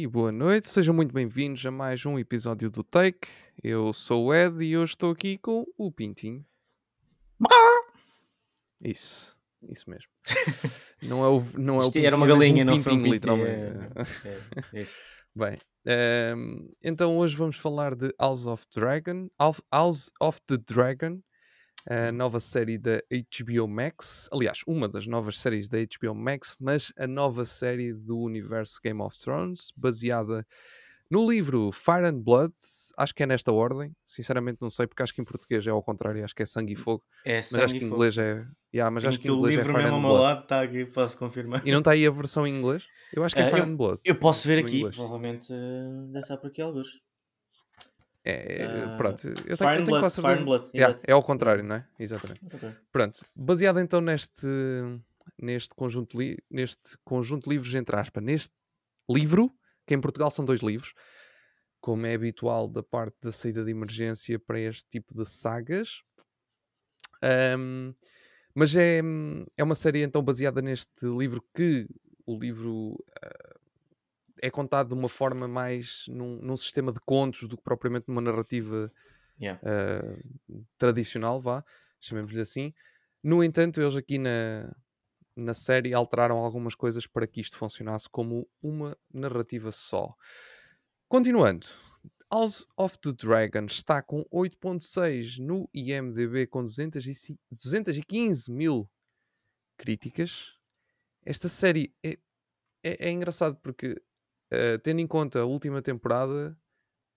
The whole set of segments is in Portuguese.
e boa noite. Sejam muito bem-vindos a mais um episódio do Take. Eu sou o Ed e hoje estou aqui com o Pintinho. Isso, isso mesmo. Não é o, não é o Isto era Pintinho, uma é galinha, um não foi um pintinho, pintinho. literalmente. É, é isso. Bem, ehm, então hoje vamos falar de House of Dragon, House of the Dragon, a nova série da HBO Max. Aliás, uma das novas séries da HBO Max, mas a nova série do universo Game of Thrones, baseada no livro Fire and Blood. Acho que é nesta ordem. Sinceramente, não sei, porque acho que em português é ao contrário, acho que é Sangue e Fogo. É Mas sangue acho que em fogo. inglês é. Yeah, mas Tenho acho que o é livro Fire mesmo ao meu lado, está aqui, posso confirmar. E não está aí a versão em inglês? Eu acho que é Ah, Fire and Blood. Eu posso ver aqui, inglês. provavelmente eh, deve estar por aqui alguns. É, Ah, pronto, eu tenho, eu tenho quase certeza. Yeah, é ao contrário, não é? Exatamente. Ok. Pronto, baseado então neste, neste, conjunto, neste conjunto de livros, entre aspas, neste livro, que em Portugal são dois livros, como é habitual da parte da saída de emergência para este tipo de sagas. Ahm, mas é, é uma série então baseada neste livro que o livro ah, é contado de uma forma mais num, num sistema de contos do que propriamente numa narrativa Yeah. ah, tradicional, vá, chamemos-lhe assim. No entanto, eles aqui na, na série alteraram algumas coisas para que isto funcionasse como uma narrativa só. Continuando, House of the Dragon está com 8.6 no IMDB com 205 215 mil críticas. Esta série é, é, é engraçado porque, eh, tendo em conta a última temporada,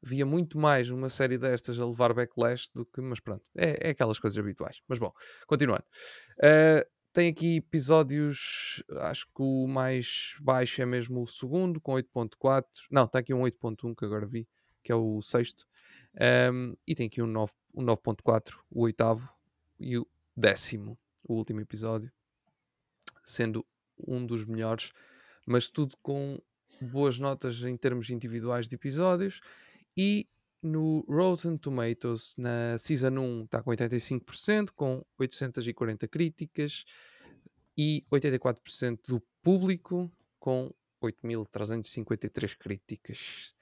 via muito mais uma série destas a levar backlash do que. Mas pronto, é, é aquelas coisas habituais. Mas bom, continuando. Eh, tem aqui episódios, acho que o mais baixo é mesmo o segundo, com 8.4. Não, está aqui um 8.1 que agora vi, que é o sexto. Ahm, e tem aqui um 9 um 9.4, o oitavo, e o décimo, o último episódio, sendo um dos melhores, mas tudo com boas notas em termos individuais de episódios. E no Rotten Tomatoes, na Season 1, está com 85%, com 840 críticas, e 84% do público com 8.353 críticas.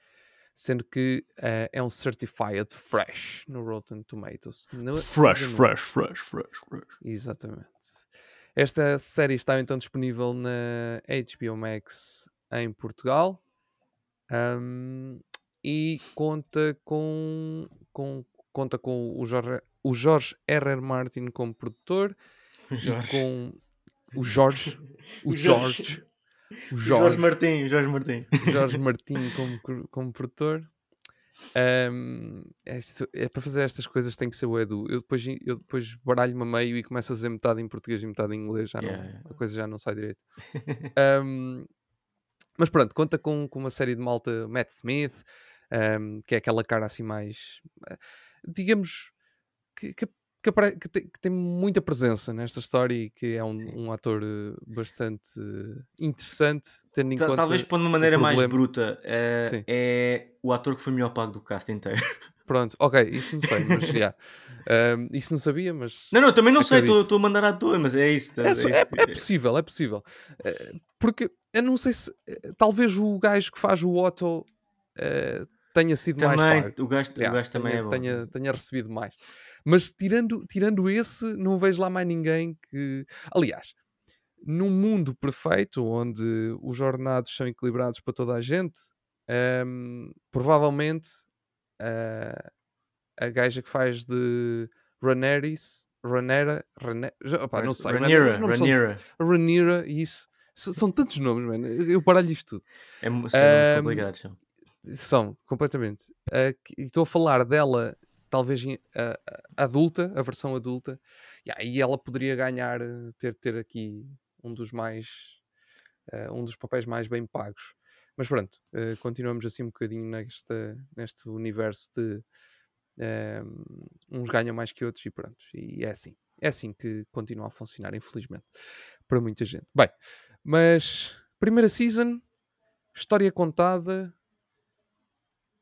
Sendo que eh, é um Certified Fresh no Rotten Tomatoes. No Fresh, Season 1. fresh, fresh, fresh, fresh. Exatamente. Esta série está então disponível na HBO Max em Portugal Ahm, e conta com, com, conta com o Jorge, o Jorge R.R. Martin como produtor O e Jorge. com o Jorge, o O Jorge. Jorge, o Jorge Jorge, o Jorge Martim. o Jorge Martin como, como produtor. Ahm, é, é para fazer estas coisas tem que ser o Edu. Eu depois, eu depois baralho-me a meio e começo a dizer metade em português e metade em inglês, já não, yeah. a coisa já não sai direito. Ahm, mas pronto, conta com, com uma série de malta, Matt Smith, ahm, que é aquela cara assim mais, eh, digamos, que, que, que apare- que tem, que tem muita presença nesta história e que é um, um ator eh, bastante interessante, tendo em Ta- conta. Talvez pondo de uma maneira mais bruta, Sim. é o ator que foi melhor pago do cast inteiro. Pronto, ok, isso não sei, mas já. Ahm, isso não sabia, mas. Não, não, também não sei, Acredito. estou a mandar à toa, mas é isso. tá- É, é isso é- que- é possível, é possível. Porque eu não sei se. eh, talvez o gajo que faz o Otto eh, tenha sido mais Também, pago. o gajo, o Yeah, gajo também tenha, é bom. tenha, tenha recebido mais. Mas tirando, tirando esse, não vejo lá mais ninguém que. Aliás, num mundo perfeito, onde os ordenados são equilibrados para toda a gente, ehm, provavelmente eh, a gaja que faz de Rhaenyra, Rhaenyra já- opá, não sei, são- Rhaenyra. Rhaenyra, isso. São tantos nomes, mano. Eu baralho isto tudo. É, são nomes complicados. São. São, completamente. E estou a falar dela, talvez a- adulta, a versão adulta. E aí ela poderia ganhar, eh, ter, ter aqui um dos mais. ah, um dos papéis mais bem pagos. Mas pronto, eh, continuamos assim um bocadinho nesta, neste universo de. ehm, uns ganham mais que outros e pronto. E é assim. É assim que continua a funcionar, infelizmente. Para muita gente. Bem, mas. Primeira season, história contada,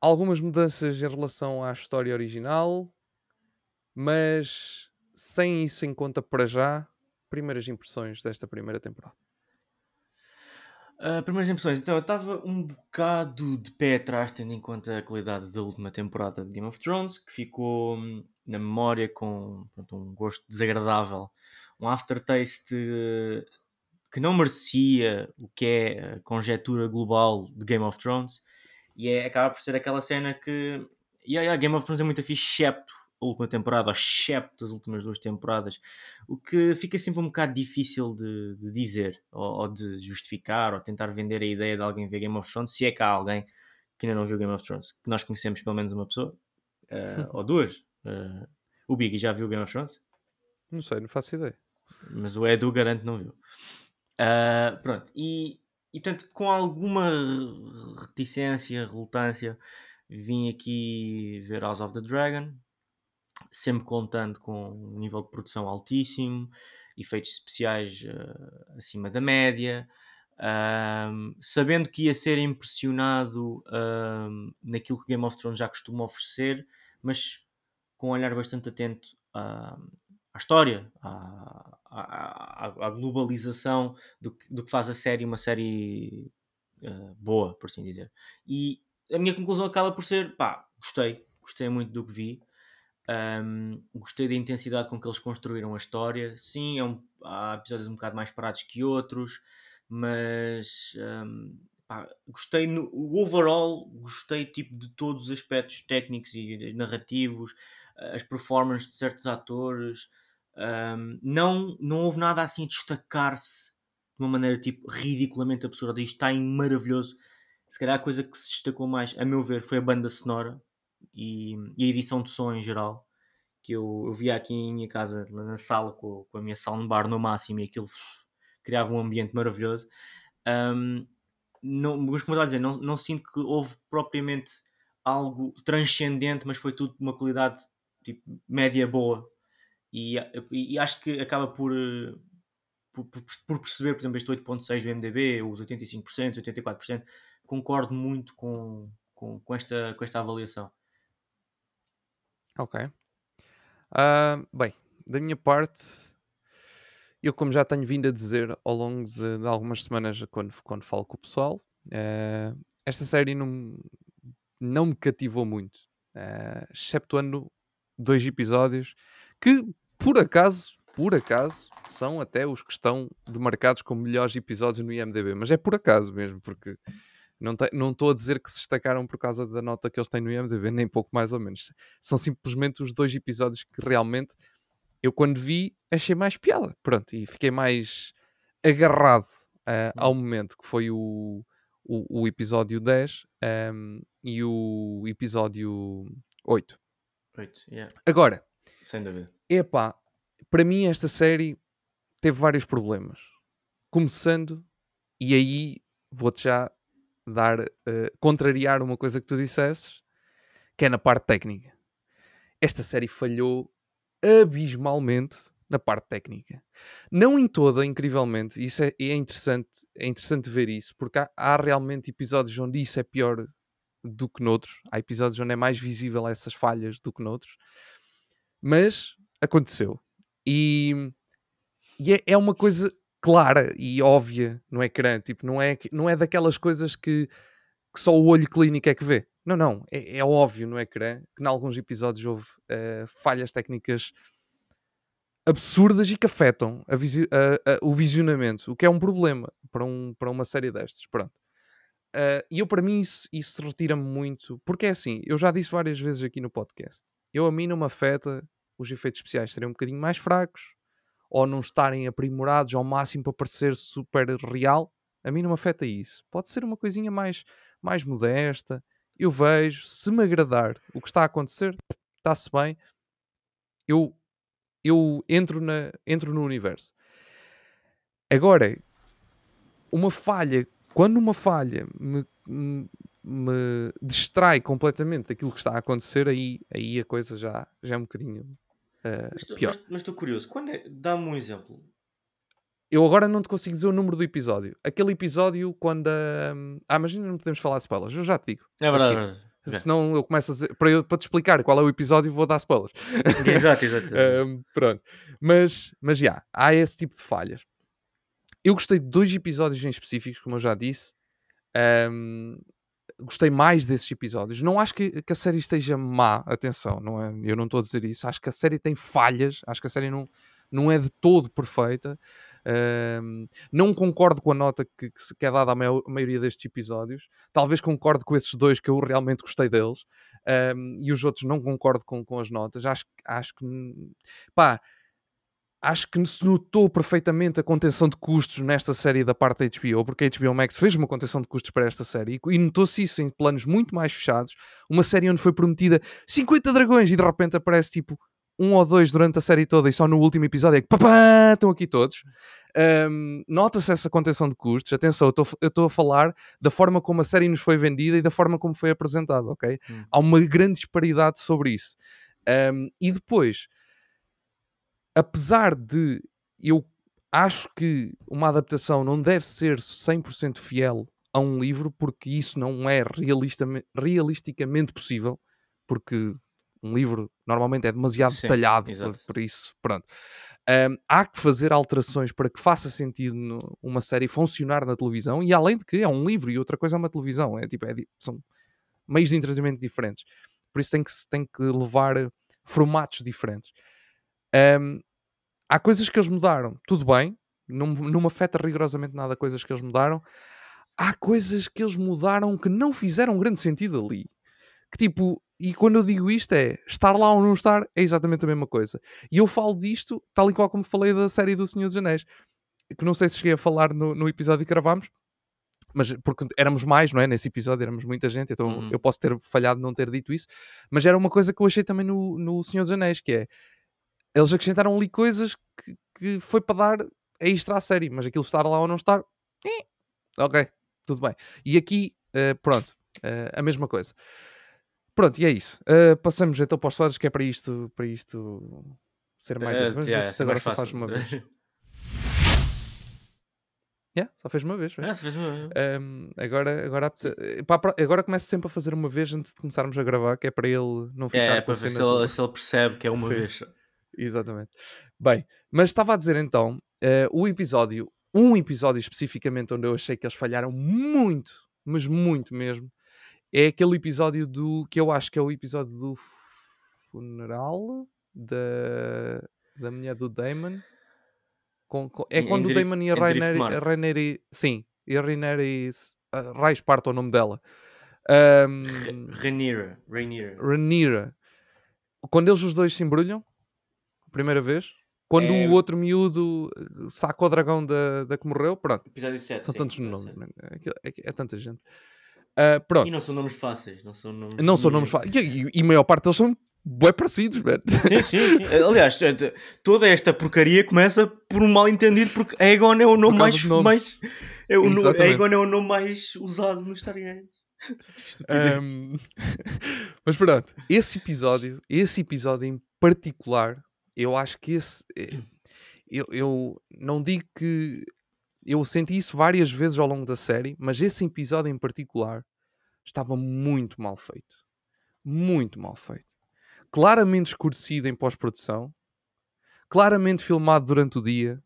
algumas mudanças em relação à história original, mas sem isso em conta para já, primeiras impressões desta primeira temporada. Uh, primeiras impressões, então eu estava um bocado de pé atrás, tendo em conta a qualidade da última temporada de Game of Thrones, que ficou hum, na memória com pronto, um gosto desagradável, um aftertaste que não merecia o que é a conjetura global de Game of Thrones, e é, acaba por ser aquela cena que yeah, yeah, Game of Thrones é muito fixe, excepto a última temporada, ou excepto as últimas duas temporadas, o que fica sempre um bocado difícil de, de dizer, ou, ou, de justificar, ou tentar vender a ideia de alguém ver Game of Thrones, se é que há alguém que ainda não viu Game of Thrones, que nós conhecemos pelo menos uma pessoa, uh, ou duas. Uh, o Biggie já viu Game of Thrones? Não sei, não faço ideia. Mas o Edu garante não viu. Uh, pronto, e, e portanto, com alguma reticência, relutância, vim aqui ver House of the Dragon, sempre contando com um nível de produção altíssimo, efeitos especiais uh, acima da média, um, sabendo que ia ser impressionado naquilo que Game of Thrones já costuma oferecer, mas com um olhar bastante atento à história, à, à, à, globalização do que, do que faz a série uma série uh, boa, por assim dizer. E a minha conclusão acaba por ser, pá, gostei, gostei muito do que vi. Um, gostei da intensidade com que eles construíram a história. Sim, é um, há episódios um bocado mais parados que outros, mas um, pá, gostei no overall, gostei tipo de todos os aspectos técnicos e narrativos, as performances de certos atores. Um, não, não houve nada assim a destacar-se de uma maneira tipo ridiculamente absurda. Isto está em maravilhoso. Se calhar a coisa que se destacou mais, a meu ver, foi a banda sonora e, e a edição de som em geral. Que eu, eu via aqui em minha casa, na sala, com, com a minha soundbar no máximo e aquilo criava um ambiente maravilhoso. Um, não, mas como eu estava a dizer, não, não sinto que houve propriamente algo transcendente, mas foi tudo de uma qualidade tipo, média boa. E, e, acho que acaba por, por, por, perceber, por exemplo, este 8.6 do MDB, os 85%, 84%, concordo muito com, com, com, esta, com esta avaliação. Ok. Uh, bem, da minha parte, eu como já tenho vindo a dizer ao longo de, de algumas semanas quando, quando falo com o pessoal, uh, esta série não, não me cativou muito, uh, exceptuando dois episódios que, por acaso, por acaso, são até os que estão demarcados como melhores episódios no IMDB, mas é por acaso mesmo, porque não estou a dizer que se destacaram por causa da nota que eles têm no IMDb, nem pouco mais ou menos. São simplesmente os dois episódios que realmente eu, quando vi, achei mais piada. Pronto, e fiquei mais agarrado uh, ao momento, que foi o, o, o episódio 10 um, ehm, e o episódio 8. 8, yeah. Agora, sem dúvida. Epá, para mim esta série teve vários problemas. Começando, e aí vou-te já dar, uh, contrariar uma coisa que tu dissesses, que é na parte técnica. Esta série falhou abismalmente na parte técnica. Não em toda, incrivelmente, isso é, é interessante, é interessante ver isso, porque há, há, realmente episódios onde isso é pior do que noutros, há episódios onde é mais visível essas falhas do que noutros, mas aconteceu. E, e é, é uma coisa clara e óbvia no ecrã. Tipo, não é, não é daquelas coisas que, que só o olho clínico é que vê. Não, não. É, é óbvio no ecrã que em alguns episódios houve uh, falhas técnicas absurdas e que afetam a visi a, a, o visionamento, o que é um problema para, um, para uma série destas. Pronto. Uh, e eu, para mim, isso, isso retira-me muito, porque é assim, eu já disse várias vezes aqui no podcast, eu a mim não me afeta os efeitos especiais serem um bocadinho mais fracos, ou não estarem aprimorados ao máximo para parecer super real, a mim não me afeta isso. Pode ser uma coisinha mais, mais modesta. Eu vejo, se me agradar o que está a acontecer, está-se bem. Eu, eu entro, na, entro no universo. Agora, uma falha, quando uma falha me, me, me distrai completamente daquilo que está a acontecer, aí, aí a coisa já, já é um bocadinho Uh, mas, pior. Mas, estou curioso, quando é... dá-me um exemplo. Eu agora não te consigo dizer o número do episódio. Aquele episódio quando. Ah, mas ainda não podemos falar de spoilers, eu já te digo. É verdade, é verdade. Senão eu começo a dizer, para, eu, para te explicar qual é o episódio, vou dar spoilers. Exato, exato. exato. um, pronto. Mas, mas já, há esse tipo de falhas. eu gostei de dois episódios em específicos, como eu já disse. Um, gostei mais desses episódios. Não acho que, que, a série esteja má, atenção, não é? eu não estou a dizer isso. Acho que a série tem falhas, acho que a série não, não é de todo perfeita. Um, não concordo com a nota que, que é dada à maioria destes episódios. Talvez concorde com esses dois que eu realmente gostei deles. Um, e os outros não concordo com, com as notas. Acho, acho que pá, acho que se notou perfeitamente a contenção de custos nesta série da parte da HBO, porque a HBO Max fez uma contenção de custos para esta série e notou-se isso em planos muito mais fechados. Uma série onde foi prometida 50 dragões e de repente aparece tipo um ou dois durante a série toda e só no último episódio é que papá, estão aqui todos. Um, Nota-se essa contenção de custos. Atenção, eu estou a falar da forma como a série nos foi vendida e da forma como foi apresentada, ok? Hum. Há uma grande disparidade sobre isso. Um, e depois, apesar de eu acho que uma adaptação não deve ser 100% fiel a um livro, porque isso não é realisticamente possível, porque um livro normalmente é demasiado Sim, detalhado por, por, isso, pronto. Um, há que fazer alterações para que faça sentido no, uma série funcionar na televisão, e além de que é um livro e outra coisa é uma televisão, é, tipo, é, são meios de entretenimento diferentes, por isso tem que, tem que levar formatos diferentes. Um, há coisas que eles mudaram, tudo bem, não, não me afeta rigorosamente nada coisas que eles mudaram. Há coisas que eles mudaram que não fizeram grande sentido ali. Que tipo, e quando eu digo isto é estar lá ou não estar é exatamente a mesma coisa. E eu falo disto tal e qual como falei da série do Senhor dos Anéis, que não sei se cheguei a falar no, no episódio que gravámos, mas porque éramos mais, não é? Nesse episódio éramos muita gente, então uhum. eu posso ter falhado não ter dito isso, mas era uma coisa que eu achei também no, no Senhor dos Anéis, que é eles acrescentaram ali coisas que, que foi para dar extra à série, mas aquilo estar lá ou não estar, eh, ok, tudo bem. E aqui, uh, pronto, uh, a mesma coisa. Pronto, e é isso. Uh, passamos então para os slides, que é para isto, para isto ser mais. Uh, Vamos yeah, se agora só faz uma vez. yeah, só fez uma vez. Ah, só fez uma vez. Um, agora, agora, agora começo sempre a fazer uma vez antes de começarmos a gravar, que é para ele não ficar. É, é para ver se ele, se ele, percebe que é uma Sim. vez. Exatamente. Bem, mas estava a dizer então, uh, o episódio, um episódio especificamente onde eu achei que eles falharam muito, mas muito mesmo, é aquele episódio do que eu acho que é o episódio do funeral da, da mulher do Damon. Com, com, é quando o Damon e a Raineri, sim, e a Raineri uh, Reis parte o nome dela. Um, Rhaenyra, Rhaenyra. Rhaenyra. Quando eles os dois se embrulham, primeira vez, quando é... o outro miúdo saca o dragão da, da que morreu, pronto. Episódio 7. São sim, tantos nomes, é, é, é, tanta gente. Uh, pronto. E não são nomes fáceis. Não são nomes, não são nomes fáceis. E, e, e a maior parte deles são bem parecidos, velho. Sim, sim, sim. Aliás, toda esta porcaria começa por um mal entendido, porque Aegon é o nome mais. mais é o, Aegon é o nome mais usado nos Targaryens. Um, mas pronto, esse episódio, esse episódio em particular, eu acho que esse. Eh, eu, eu não digo que eu senti isso várias vezes ao longo da série, mas esse episódio em particular estava muito mal feito. Muito mal feito. Claramente escurecido em pós-produção, claramente filmado durante o dia.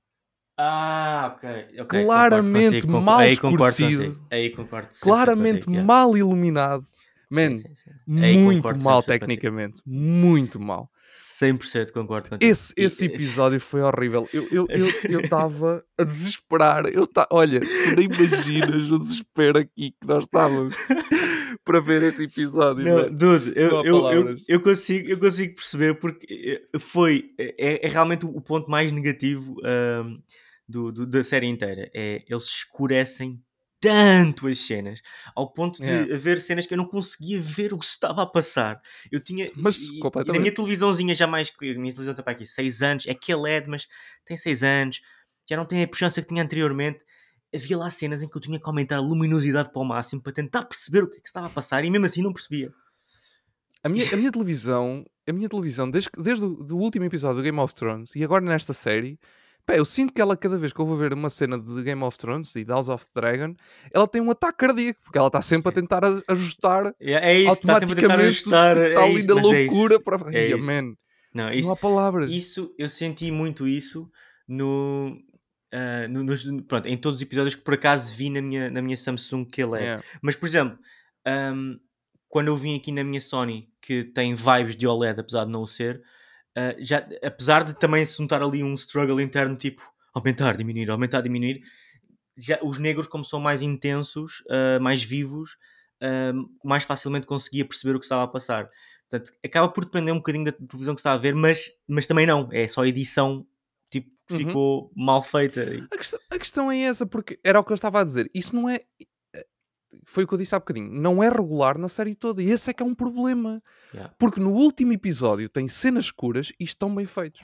Ah, ok. okay claramente contigo, mal aí escurecido. Aí concordo. Claramente contigo, mal iluminado. Man, sim, sim, sim. muito mal tecnicamente. Muito mal. 100% concordo contigo. Esse, esse episódio foi horrível. Eu estava eu, eu, eu a desesperar. Eu ta... Olha, tu nem imaginas o desespero aqui que nós estávamos para ver esse episódio. Não, dude, eu, eu, eu, eu, consigo, eu consigo perceber porque eh, foi. É, é realmente o ponto mais negativo um, do, do, da série inteira. É, eles escurecem tanto as cenas, ao ponto de yeah. haver cenas que eu não conseguia ver o que se estava a passar. Eu tinha. Mas, e, e na minha televisãozinha, já mais. A minha televisão está para aqui 6 anos, é que LED, mas tem 6 anos, já não tem a puxança que tinha anteriormente. Havia lá cenas em que eu tinha que aumentar a luminosidade para o máximo para tentar perceber o que, é que estava a passar e mesmo assim não percebia. A minha, a minha televisão, a minha televisão, desde, desde o último episódio do Game of Thrones e agora nesta série, Pá, eu sinto que ela, cada vez que eu vou ver uma cena de Game of Thrones e House of Dragon, ela tem um ataque cardíaco, porque ela está sempre a tentar ajustar é, isso, automaticamente. Está, ajustar, está é ali na loucura. É para... É man, não, isso, não há palavras. Isso, eu senti muito isso no, uh, no- nos- pronto, em todos os episódios que por acaso vi na minha, na minha Samsung que ele é. Yeah. Mas, por exemplo, um, quando eu vim aqui na minha Sony, que tem vibes de OLED, apesar de não o ser, uh, já, apesar de também se notar ali um struggle interno, tipo aumentar, diminuir, aumentar, diminuir, já, os negros, como são mais intensos, uh, mais vivos, uh, mais facilmente conseguia perceber o que estava a passar. Portanto, acaba por depender um bocadinho da televisão que está a ver, mas, mas também não, é só a edição tipo, que Uhum. ficou mal feita. A questão, a questão é essa, porque era o que eu estava a dizer. Isso não é. Foi o que eu disse há bocadinho. Não é regular na série toda. E esse é que é um problema. Yeah. Porque no último episódio tem cenas escuras e estão bem feitos.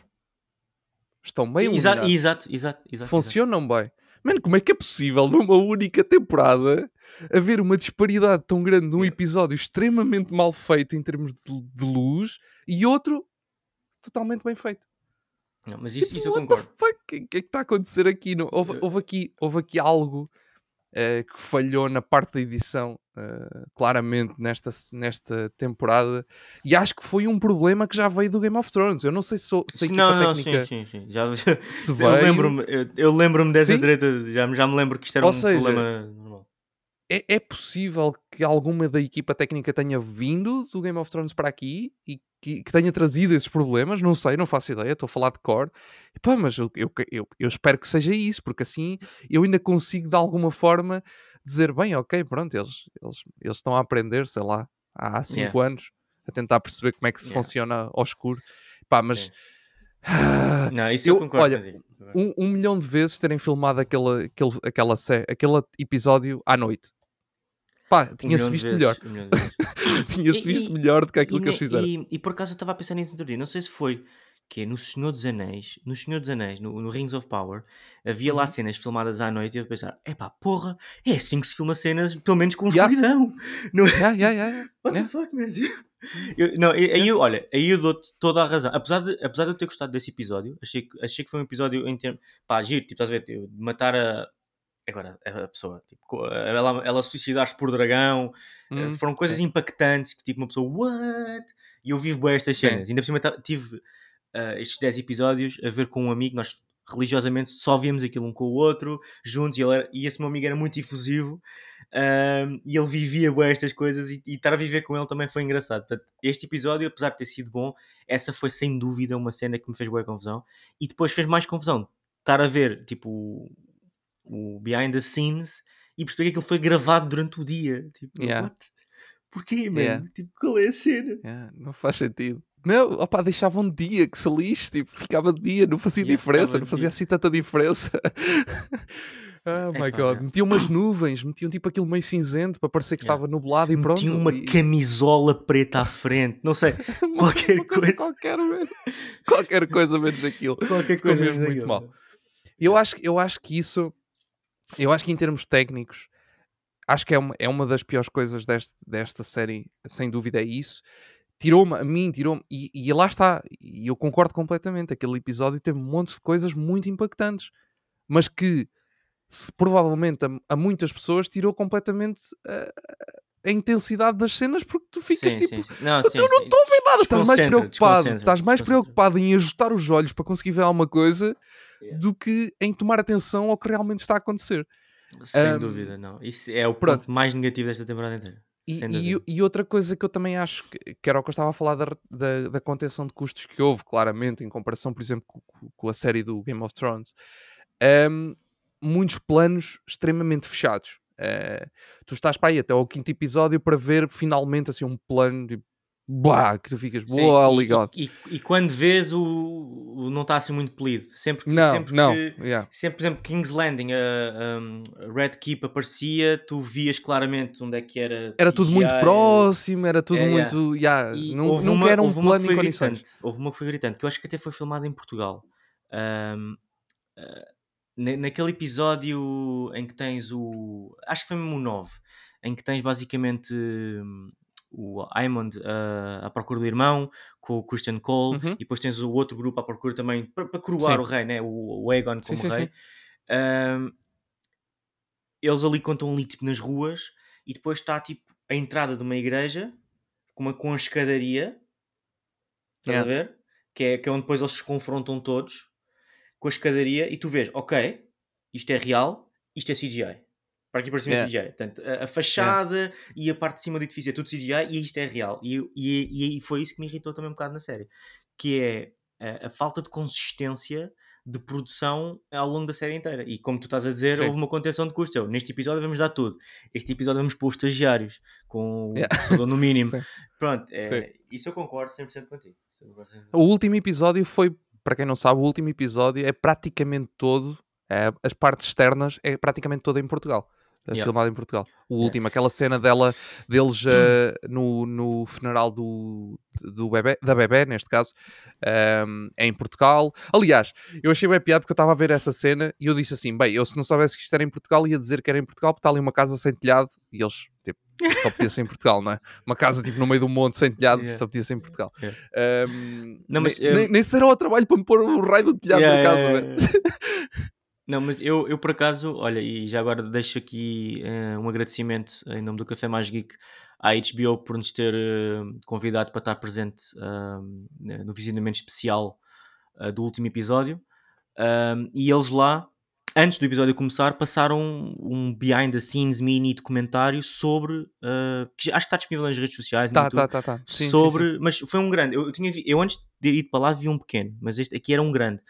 Estão bem Exato, iluminados. exato, exato, exato. Funcionam bem. Mano, como é que é possível numa única temporada haver uma disparidade tão grande num episódio extremamente mal feito em termos de, de luz e outro totalmente bem feito? Não, mas isso, Tipo, isso eu concordo. O que, é que está a acontecer aqui? Não, houve, houve aqui? houve aqui algo eh, que falhou na parte da edição, eh, claramente, nesta, nesta temporada. E acho que foi um problema que já veio do Game of Thrones. Eu não sei se, sou- se a equipa não, não, técnica sim, sim, sim. Já, se eu veio. lembro-me eu, lembro-me dessa Sim? treta, já, já me lembro que isto era Ou um seja, problema normal. É, é possível que alguma da equipa técnica tenha vindo do Game of Thrones para aqui e que, que tenha trazido esses problemas? Não sei, não faço ideia, estou a falar de cor. E pá, mas eu, eu, eu, eu espero que seja isso, porque assim eu ainda consigo de alguma forma dizer, bem, ok, pronto, eles, eles, eles estão a aprender, sei lá, há 5 Yeah. anos, a tentar perceber como é que se Yeah. funciona ao escuro. Pá, mas Sim. Não, isso Eu- eu, concordo olha, um, um milhão de vezes terem filmado aquele, aquele, aquela, aquele episódio à noite. Pá, Um tinha-se de visto vezes, melhor. um. Tinha-se visto e- melhor do que aquilo e, que eles fizeram. e- e por acaso eu estava a pensar nisso outro dia, não sei se foi que é no Senhor dos Anéis, no Senhor dos Anéis, no, no Rings of Power, havia lá Uhum. cenas filmadas à noite e eu pensar, epá, porra, é assim que se filma cenas, pelo menos com Yeah. escuridão. Não é? Yeah, yeah, yeah. What Yeah. the fuck, man? Eu, não, aí eu, olha, aí eu dou-te toda a razão. Apesar de, apesar de eu ter gostado desse episódio, achei que, achei que foi um episódio em termos. Pá, giro, tipo, estás a ver? de matar a. Agora, a pessoa, tipo, ela, ela suicidar-se por dragão, eh, Hum, foram coisas sim. impactantes que, tipo, uma pessoa, what? E eu vivo bem estas Sim. cenas. Ainda por cima tive ah, estes 10 episódios a ver com um amigo, nós religiosamente só víamos aquilo um com o outro, juntos, e, ele era- e esse meu amigo era muito efusivo. Um, e ele vivia bem estas coisas e, e estar a viver com ele também foi engraçado. Portanto, este episódio, apesar de ter sido bom, essa foi sem dúvida uma cena que me fez boa confusão. E depois fez mais confusão estar a ver tipo o, behind the scenes e perceber que aquilo foi gravado durante o dia. Tipo, Yeah. what? Porquê, mano? Yeah. Tipo, qual é a cena? Yeah, não faz sentido. Não, opá, deixavam de dia, que se lixe, tipo, ficava de dia, não fazia Yeah, diferença, não fazia dia. assim tanta diferença. oh my god, yeah. metiam umas nuvens, metiam tipo aquilo meio cinzento para parecer que estava nublado e pronto. Tinha uma e- camisola preta à frente, não sei, qualquer coisa coisa. Qualquer, qualquer coisa menos aquilo. qualquer Ficou coisa mesmo muito mal. Eu acho, eu acho que isso, eu acho que em termos técnicos, acho que é uma, é uma das piores coisas deste, desta série, sem dúvida é isso. Tirou-me, a mim, tirou-me, e, e lá está, e eu concordo completamente. Aquele episódio teve um monte de coisas muito impactantes, mas que se, provavelmente a, a muitas pessoas tirou completamente a, a intensidade das cenas porque tu ficas sim, tipo, sim, sim. Não, "Então sim, eu não estou a ver nada, estás mais preocupado, estás mais preocupado em ajustar os olhos para conseguir ver alguma coisa Yeah. do que em tomar atenção ao que realmente está a acontecer. Sem Ahm, dúvida, não. Isso é o pronto. ponto mais negativo desta temporada inteira. E, e, e outra coisa que eu também acho que, que era o que eu estava a falar da, da, da contenção de custos que houve, claramente, em comparação, por exemplo, com, com- a série do Game of Thrones, ahm, muitos planos extremamente fechados. Eh, tu estás para aí até ao quinto episódio para ver finalmente assim um plano de bah, que tu ficas boa, ligado. E, e- e quando vês o, o não está assim muito polido. Sempre, que- Não, sempre não, que yeah. sempre, por exemplo, King's Landing, a, um, a Red Keep aparecia, tu vias claramente onde é que era. Era tudo muito próximo, era tudo É, yeah. muito. yeah, E nu- houve nunca uma, era um plano em condições. gritante. Houve uma que foi gritante, que eu acho que até foi filmada em Portugal. Ahm, ah, na- naquele episódio em que tens o. Acho que foi mesmo o 9, em que tens basicamente hum, o Aemond ah, à procura do irmão com o Christian Cole Uhum. e depois tens o outro grupo à procura também para, para coroar Sim. o rei, né? o, o Aegon como sim, rei. sim. Ahm, eles ali contam ali tipo nas ruas e depois está tipo a entrada de uma igreja com uma com a escadaria estás Yeah. a ver? Que é, que é onde depois eles se confrontam todos com a escadaria e tu vês, ok, isto é real, isto é CGI. Para aqui para cima é Yeah. CGI. Portanto, a, a fachada e a parte de cima do edifício é tudo CGI e isto é real. E, e, e foi isso que me irritou também um bocado na série. Que é a, a falta de consistência de produção ao longo da série inteira. E como tu estás a dizer, Sim. houve uma contenção de custos. Neste episódio vamos dar tudo. Este episódio vamos pôr os estagiários com Yeah. o no mínimo. Pronto, é, isso eu concordo 100% contigo. Isso eu concordo 100%. O último episódio foi, para quem não sabe, o último episódio é praticamente todo, é, as partes externas é praticamente toda em Portugal. É Yeah. Filmado em Portugal. O Yeah. último, aquela cena dela, deles eh, no, no funeral do, do bebê, da bebê, neste caso, ehm, é em Portugal. Aliás, eu achei bem piada porque eu estava a ver essa cena e eu disse assim: bem, eu se não soubesse que isto era em Portugal ia dizer que era em Portugal porque está ali uma casa sem telhado e eles, tipo, só podia ser em Portugal, não é? Uma casa tipo no meio do monte sem telhado, Yeah. só podia ser em Portugal. Yeah. Ehm, Não, mas, nem, ehm, nem, se deram ao trabalho para me pôr o raio do telhado Yeah, da casa, yeah, yeah. Não, mas eu, eu por acaso, olha, e já agora deixo aqui eh, um agradecimento em nome do Café Mais Geek à HBO por nos ter eh, convidado para estar presente ah, no visionamento especial do último episódio. E eles lá, antes do episódio começar, passaram um behind the scenes mini documentário sobre. que acho que está disponível nas redes sociais. Tá, tá, tá, tá. Sim, sim, sobre. sim. Mas foi um grande. Eu, eu tinha eu antes de ir para lá vi um pequeno, mas este aqui era um grande.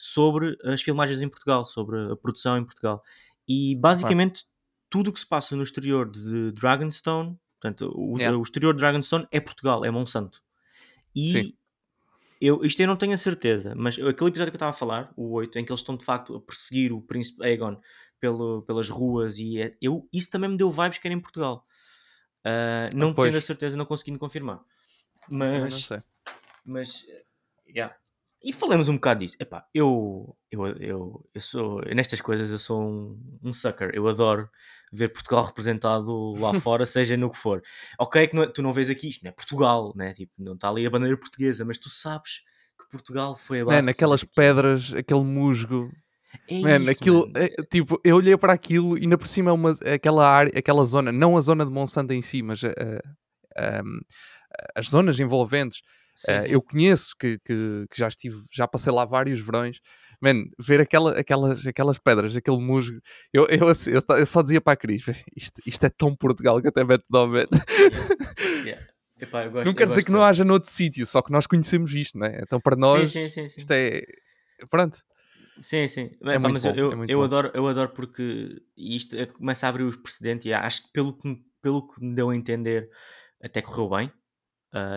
Sobre as filmagens em Portugal, sobre a produção em Portugal. E basicamente tudo o que se passa no exterior de Dragonstone, portanto, o, Yeah. o exterior de Dragonstone é Portugal, é Monsanto. E Sim. eu, isto eu não tenho a certeza, mas aquele episódio que eu estava a falar, o 8, em que eles estão de facto a perseguir o príncipe Aegon pelo, pelas ruas, e é- eu, isso também me deu vibes que era em Portugal. Ah, não pois. tendo a certeza, não conseguindo confirmar. Mas, mas eh, yeah. E falemos um bocado disso. Epá, eu, eu, eu, eu sou nestas coisas eu sou um, um sucker. Eu adoro ver Portugal representado lá fora, seja no que for. Ok, que não é- tu não vês aqui isto, não é Portugal, né? tipo, não está ali a bandeira portuguesa, mas tu sabes que Portugal foi a base. Mano, para aquelas pedras, aquele musgo. É Mano, isso, aquilo, mano. é, tipo, eu olhei para aquilo e ainda por cima é uma, aquela área, aquela zona, não a zona de Monsanto em si, mas eh, ehm, as zonas envolventes. Sim, Eh, sim. eu conheço que, que, que já estive, já passei lá vários verões. Mano, ver aquela, aquelas, aquelas pedras, aquele musgo, eu, eu, eu, só- eu só dizia para a Cris: isto, isto é tão Portugal que até mete man." Yeah, yeah. Epá, gosto- Não quer dizer que não haja noutro sítio, só que nós conhecemos isto, não é? Então para nós, Sim, sim, sim, isto é. Pronto. Sim, sim. É Epá, mas eu, bom, eu, é eu bom. adoro, eu adoro porque isto é- começa a abrir os precedentes e acho que pelo que, me- pelo que me deu a entender até correu bem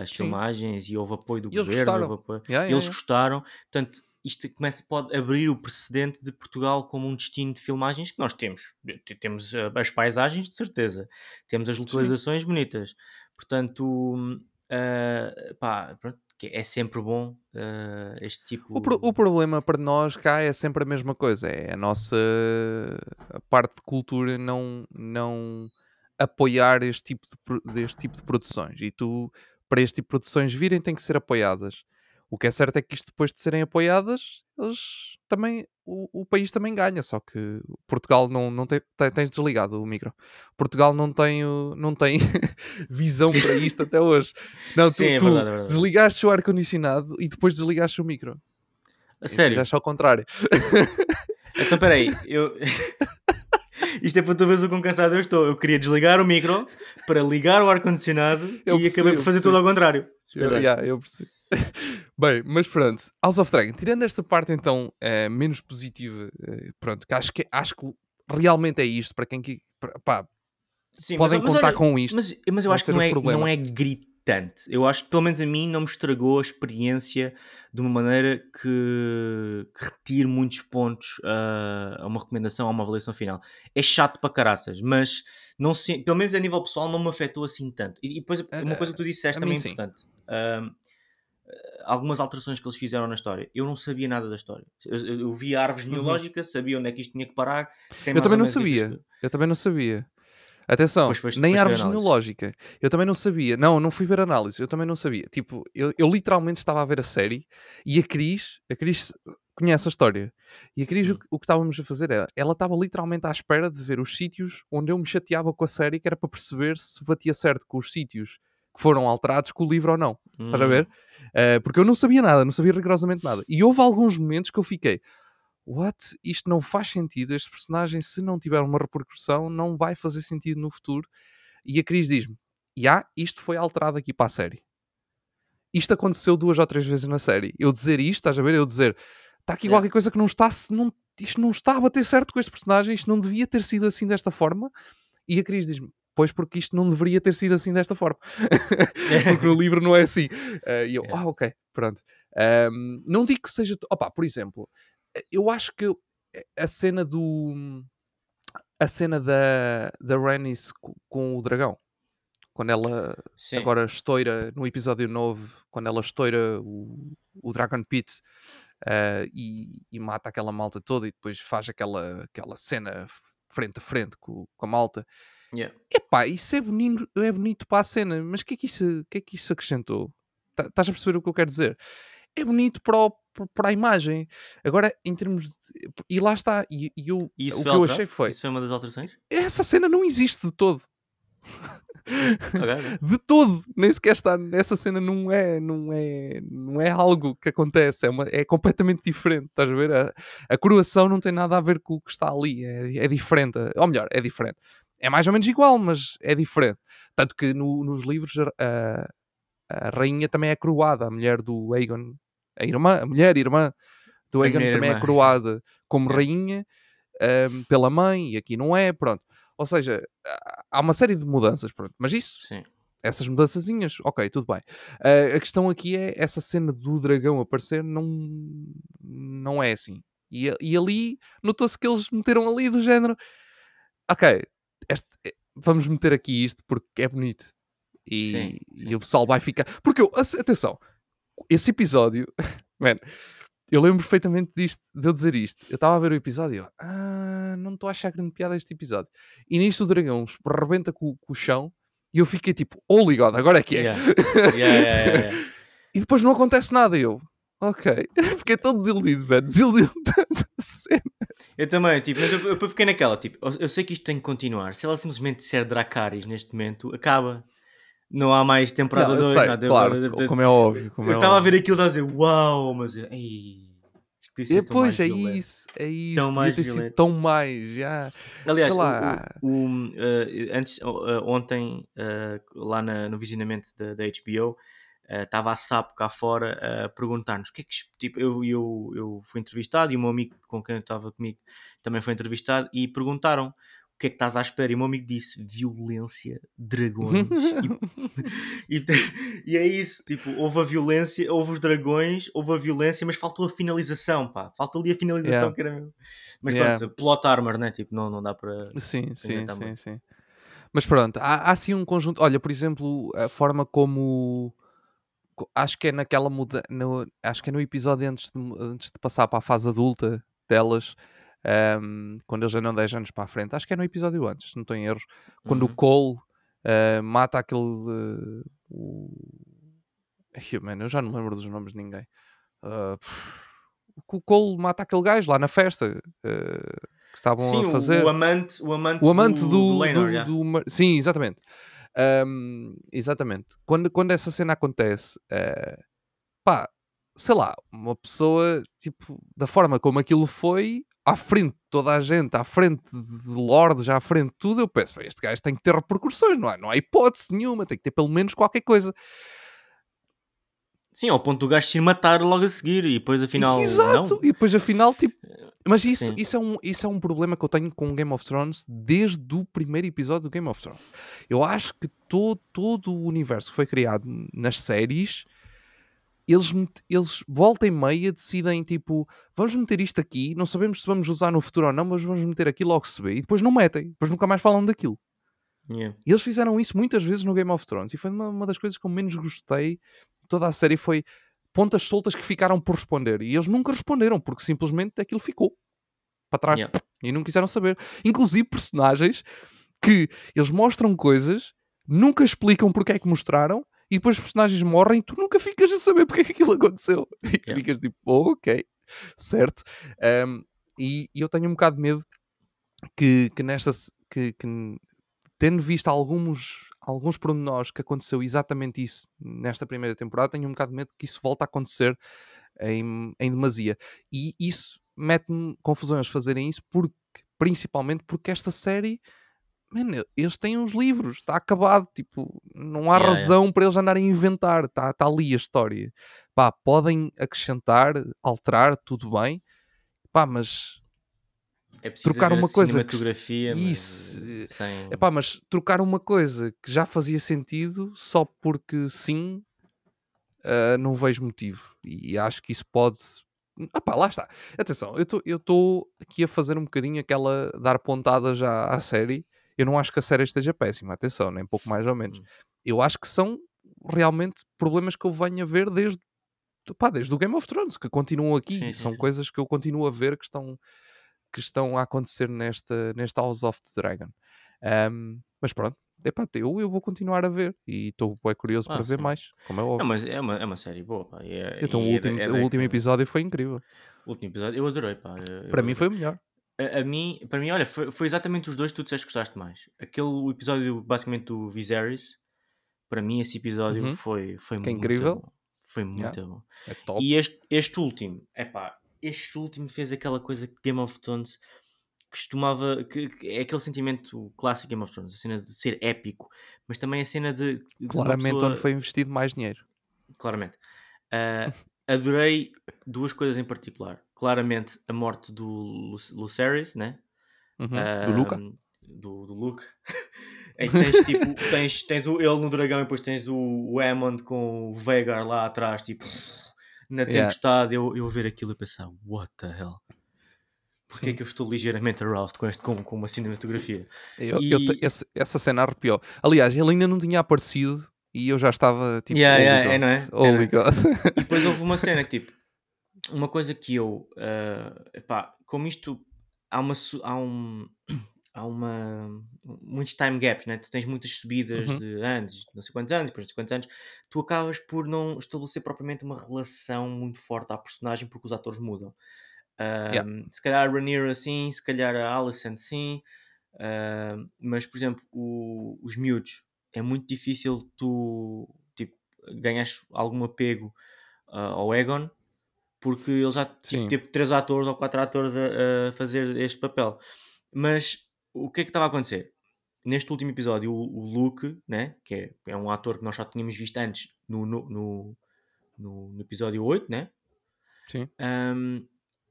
as Sim. filmagens e houve apoio do E eles governo, gostaram. apoio- Yeah, yeah, eles yeah. gostaram. Portanto, isto começa, pode abrir o precedente de Portugal como um destino de filmagens que nós temos. T- Temos ah, as paisagens, de certeza. Temos as localizações bonitas. Portanto, ah, pá, pronto, é sempre bom ah, este tipo... O, pro- o problema para nós cá é sempre a mesma coisa. É a nossa a parte de cultura não, não apoiar este tipo, de, deste tipo de produções. E tu, para este tipo de produções virem, têm que ser apoiadas. O que é certo é que isto depois de serem apoiadas, eles também, o, o país também ganha. Só que Portugal não, não tem, tem- tens desligado o micro. Portugal não tem, não tem visão para isto até hoje. Não, tu, Sim, é tu verdade, é verdade. desligaste o ar-condicionado e depois desligaste o micro. A sério? fizeste ao contrário. Então, peraí, eu... Isto é para tu veres o quão cansado eu estou. Eu queria desligar o micro para ligar o ar-condicionado e percebi, acabei por fazer tudo ao contrário. Eu, yeah, eu percebi. Bem, mas pronto, House of Dragon, tirando esta parte então eh, menos positiva, eh, pronto, que acho que, acho que realmente é isto para quem que, pá, Sim, podem mas, mas contar olha, com isto. Mas, mas eu acho que não é, não é gritante. Eu acho que, pelo menos a mim, não me estragou a experiência de uma maneira que, que retire muitos pontos a uma recomendação, a uma avaliação final. É chato para caraças, mas não se, pelo menos a nível pessoal não me afetou assim tanto. E, e depois, uma coisa que tu disseste também é importante. Ah, algumas alterações que eles fizeram na história. Eu não sabia nada da história. Eu, eu, eu vi a árvore genealógica, sabia onde é que isto tinha que parar. Uhum. Eu também não sabia. Eu também não sabia. Atenção, Depois foste- nem árvore genealógica. Eu também não sabia. Não, não fui ver análise. Eu também não sabia. Tipo, eu, eu literalmente estava a ver a série e a Cris, a Cris conhece a história. E a Cris, o, Hum. que- o que estávamos a fazer era, ela estava literalmente à espera de ver os sítios onde eu me chateava com a série, que era para perceber se batia certo com os sítios que foram alterados com o livro ou não. Estás a Hum. ver? Eh, porque eu não sabia nada, não sabia rigorosamente nada. E houve alguns momentos que eu fiquei, what? Isto não faz sentido. Este personagem, se não tiver uma repercussão, não vai fazer sentido no futuro. E a Cris diz-me: Já, isto foi alterado aqui para a série. Isto aconteceu duas ou três vezes na série. Eu dizer isto, estás a ver? Eu dizer, está aqui Yeah. qualquer coisa que não está, se não, isto não está a bater certo com este personagem, isto não devia ter sido assim desta forma. E a Cris diz-me, pois porque isto não deveria ter sido assim desta forma. porque no livro não é assim. Eh, E eu, Yeah. ah, ok, pronto. Ahm, não digo que seja. Opa, por exemplo, eu acho que a cena do. A cena da, da Rhaenys co- com o dragão. Quando ela Sim. agora estoura no episódio novo, quando ela estoura o, o Dragon Pit eh, e, e mata aquela malta toda e depois faz aquela, aquela cena frente a frente com, com a malta. Yeah. Epá, isso é bonito, é bonito para a cena, mas o que é que isso, que é que isso acrescentou? Tá- Estás a perceber o que eu quero dizer? É bonito para, o- para- para a imagem. Agora, em termos de. E lá está. E, e eu, E o que eu achei foi. Isso foi uma das alterações? Essa cena não existe de todo. Ok, ok. de todo, nem sequer está nessa cena não é, não é, não é algo que acontece, é, uma, é completamente diferente, estás a ver? A, a coroação não tem nada a ver com o que está ali, é, é diferente, ou melhor, é diferente. É mais ou menos igual, mas é diferente. Tanto que no- nos livros a, a rainha também é coroada, a mulher do Aegon, a irmã, a mulher, irmã do A mulher, também é irmã. coroada como É. rainha ahm, pela mãe, e aqui não é, pronto. Ou seja, há- uma série de mudanças, pronto. Mas isso Sim. essas mudançazinhas, ok, tudo bem. Ah, a questão aqui é essa cena do dragão aparecer não, não é assim. E, a- e ali notou-se que eles meteram ali do género, ok, este- eh, vamos meter aqui isto porque é bonito. E, Sim, e sim. o pessoal vai ficar. Porque eu, atenção, esse episódio, man, eu lembro perfeitamente disto, de eu dizer isto. Eu estava a ver o episódio e eu, ah, não estou a achar grande piada este episódio. E nisto o dragão rebenta com, com o chão e eu fiquei tipo, holy god, agora é que é. Yeah. Yeah, yeah. E depois não acontece nada. Eu, ok. Fiquei tão desiludido, velho. Desiludiu-me tanto a cena. Eu também, tipo, mas eu, eu, eu fiquei naquela, tipo, eu, eu sei que isto tem que continuar. Se ela simplesmente disser Dracarys neste momento, acaba. Não há mais temporada Não, eu 2, sei, nada. claro, eu, como é óbvio. Como eu é estava a óbvio. ver aquilo e a dizer, uau, mas eu, ei, isto E depois é violento." isso, é isso. Tão mais ter sido violento. tão mais. Já. Aliás, sei lá. o, o- o, eh, antes, eh, ontem, eh, lá na- no visionamento da, da HBO, estava a Sapo cá fora a perguntar-nos o que é que. Tipo, eu, eu, eu fui entrevistado e o meu amigo com quem estava comigo também foi entrevistado e perguntaram que é que estás à espera. E o meu amigo disse: violência, dragões. e, e, e é isso, tipo, houve a violência, houve os dragões, houve a violência, mas faltou a finalização, pá. Falta ali a finalização Yeah. que era mesmo. Mas Yeah. pronto, plot armor, né? Tipo, não, não dá para. Sim, sim, sim, muito. sim. Mas pronto, há, há assim um conjunto. Olha, por exemplo, a forma como. co- Acho que é naquela muda, no, acho que é no episódio antes de, antes de passar para a fase adulta delas, ahm, quando eles não 10 anos para a frente. Acho que é no episódio antes, se não estou em erros. Quando o Uhum. Cole ah, mata aquele. ah, o... Ai, mano, eu já não lembro dos nomes de ninguém. Ah, o Cole mata aquele gajo lá na festa ah, que estavam Sim, a o- fazer o amante, o amante, o amante do, do, do, do, yeah. Mar- sim, exatamente Ahm, exatamente quando, quando essa cena acontece eh, pá, sei lá uma pessoa, tipo, da forma como aquilo foi à frente de toda a gente, à frente de lordes, à frente de tudo, eu penso, "Pá, este gajo tem que ter repercussões, não há, não há hipótese nenhuma, tem que ter pelo menos qualquer coisa Sim, ao ponto do gajo se matar logo a seguir e depois afinal Exato, não. e depois afinal, tipo. Mas isso, Sim. isso, é um, isso é um problema que eu tenho com Game of Thrones desde o primeiro episódio do Game of Thrones. Eu acho que todo, todo o universo que foi criado nas séries, eles, eles volta e meia decidem tipo, vamos meter isto aqui, não sabemos se vamos usar no futuro ou não, mas vamos meter aqui logo se vê, e depois não metem, depois nunca mais falam daquilo. Yeah. E eles fizeram isso muitas vezes no Game of Thrones. E foi uma, uma das coisas que eu menos gostei de toda a série. Foi pontas soltas que ficaram por responder. E eles nunca responderam, porque simplesmente aquilo ficou para trás. Yeah. E não quiseram saber. Inclusive personagens que eles mostram coisas, nunca explicam porque é que mostraram. E depois os personagens morrem tu nunca ficas a saber porque é que aquilo aconteceu. E tu Yeah. ficas tipo, oh, ok, certo. Um, e, e eu tenho um bocado de medo que, que nesta que, que tendo visto alguns alguns pormenores que aconteceu exatamente isso nesta primeira temporada, tenho um bocado de medo que isso volte a acontecer em, em demasia. E isso mete-me confusão eles fazerem isso, porque, principalmente porque esta série, man, eles têm uns livros, está acabado, tipo, não há Yeah, yeah. razão para eles andarem a inventar, está tá ali a história. Pá, podem acrescentar, alterar, tudo bem, pá, mas É preciso trocar uma coisa que- cinematografia, mas Isso, sem... Epá, mas trocar uma coisa que já fazia sentido só porque sim, ah, não vejo motivo. E acho que isso pode. Epá, lá está. Atenção, eu estou aqui a fazer um bocadinho aquela dar pontada já à série. Eu não acho que a série esteja péssima, atenção, nem pouco mais ou menos. Hum. Eu acho que são realmente problemas que eu venho a ver desde, pá, desde o Game of Thrones, que continuam aqui. Sim, são sim. coisas que eu continuo a ver que estão, que estão a acontecer nesta, nesta House of the Dragon. Ahm, mas pronto, epá, eu, eu vou continuar a ver e estou bem curioso Ah, para ver sim. mais, como é Não, óbvio. mas é uma, é uma série boa, pá. é- Então, o é último, é o último episódio foi incrível. O último episódio, eu adorei, pá. eu- eu Para mim adorei. foi o melhor. A, a mim, para mim, olha, foi, foi exatamente os dois que tu disseste que gostaste mais. Aquele episódio, basicamente, do Viserys, para mim, esse episódio Uhum. foi, foi Que é muito incrível. bom. Foi muito Yeah. bom. É top. E este, este último, é pá, este último fez aquela coisa que Game of Thrones costumava. Que, que é aquele sentimento clássico Game of Thrones, a cena de ser épico, mas também a cena de. de Claramente pessoa- onde foi investido mais dinheiro. claramente. Ah, adorei duas coisas em particular. Claramente a morte do Lu- Lucerys, né? Uhum. Do Luca. Do, do Luke. em que tens tipo, tens, tens o, ele no dragão e depois tens o, o Aemond com o Vhagar lá atrás, tipo, na Yeah. tempestade. Eu, eu ver aquilo e pensar, what the hell? Porquê é Sim. que eu estou ligeiramente aroused com, este, com, com uma cinematografia? Eu, eu E- esse- essa cena arrepiou. Aliás, ele ainda não tinha aparecido e eu já estava tipo. Yeah, holy yeah, é, não é? É, Holy God. E depois houve uma cena que, tipo, uma coisa que eu, ah, epá, como isto, há uma, há um, há uma, muitos time gaps, né? Tu tens muitas subidas Uhum. de anos, não sei quantos anos, depois de quantos anos, tu acabas por não estabelecer propriamente uma relação muito forte à personagem porque os atores mudam. Yeah. Ahm, Se calhar a Rhaenyra assim, se calhar a Alicent sim, ahm, mas por exemplo, o- os miúdos, é muito difícil tu tipo, ganhas algum apego ah, ao Egon porque ele já tive tipo três atores ou quatro atores a, a fazer este papel. Mas o que é que estava a acontecer? Neste último episódio, o, o Luke, né, que é, é um ator que nós já tínhamos visto antes no, no, no, no- no episódio 8, né? Sim. Ahm,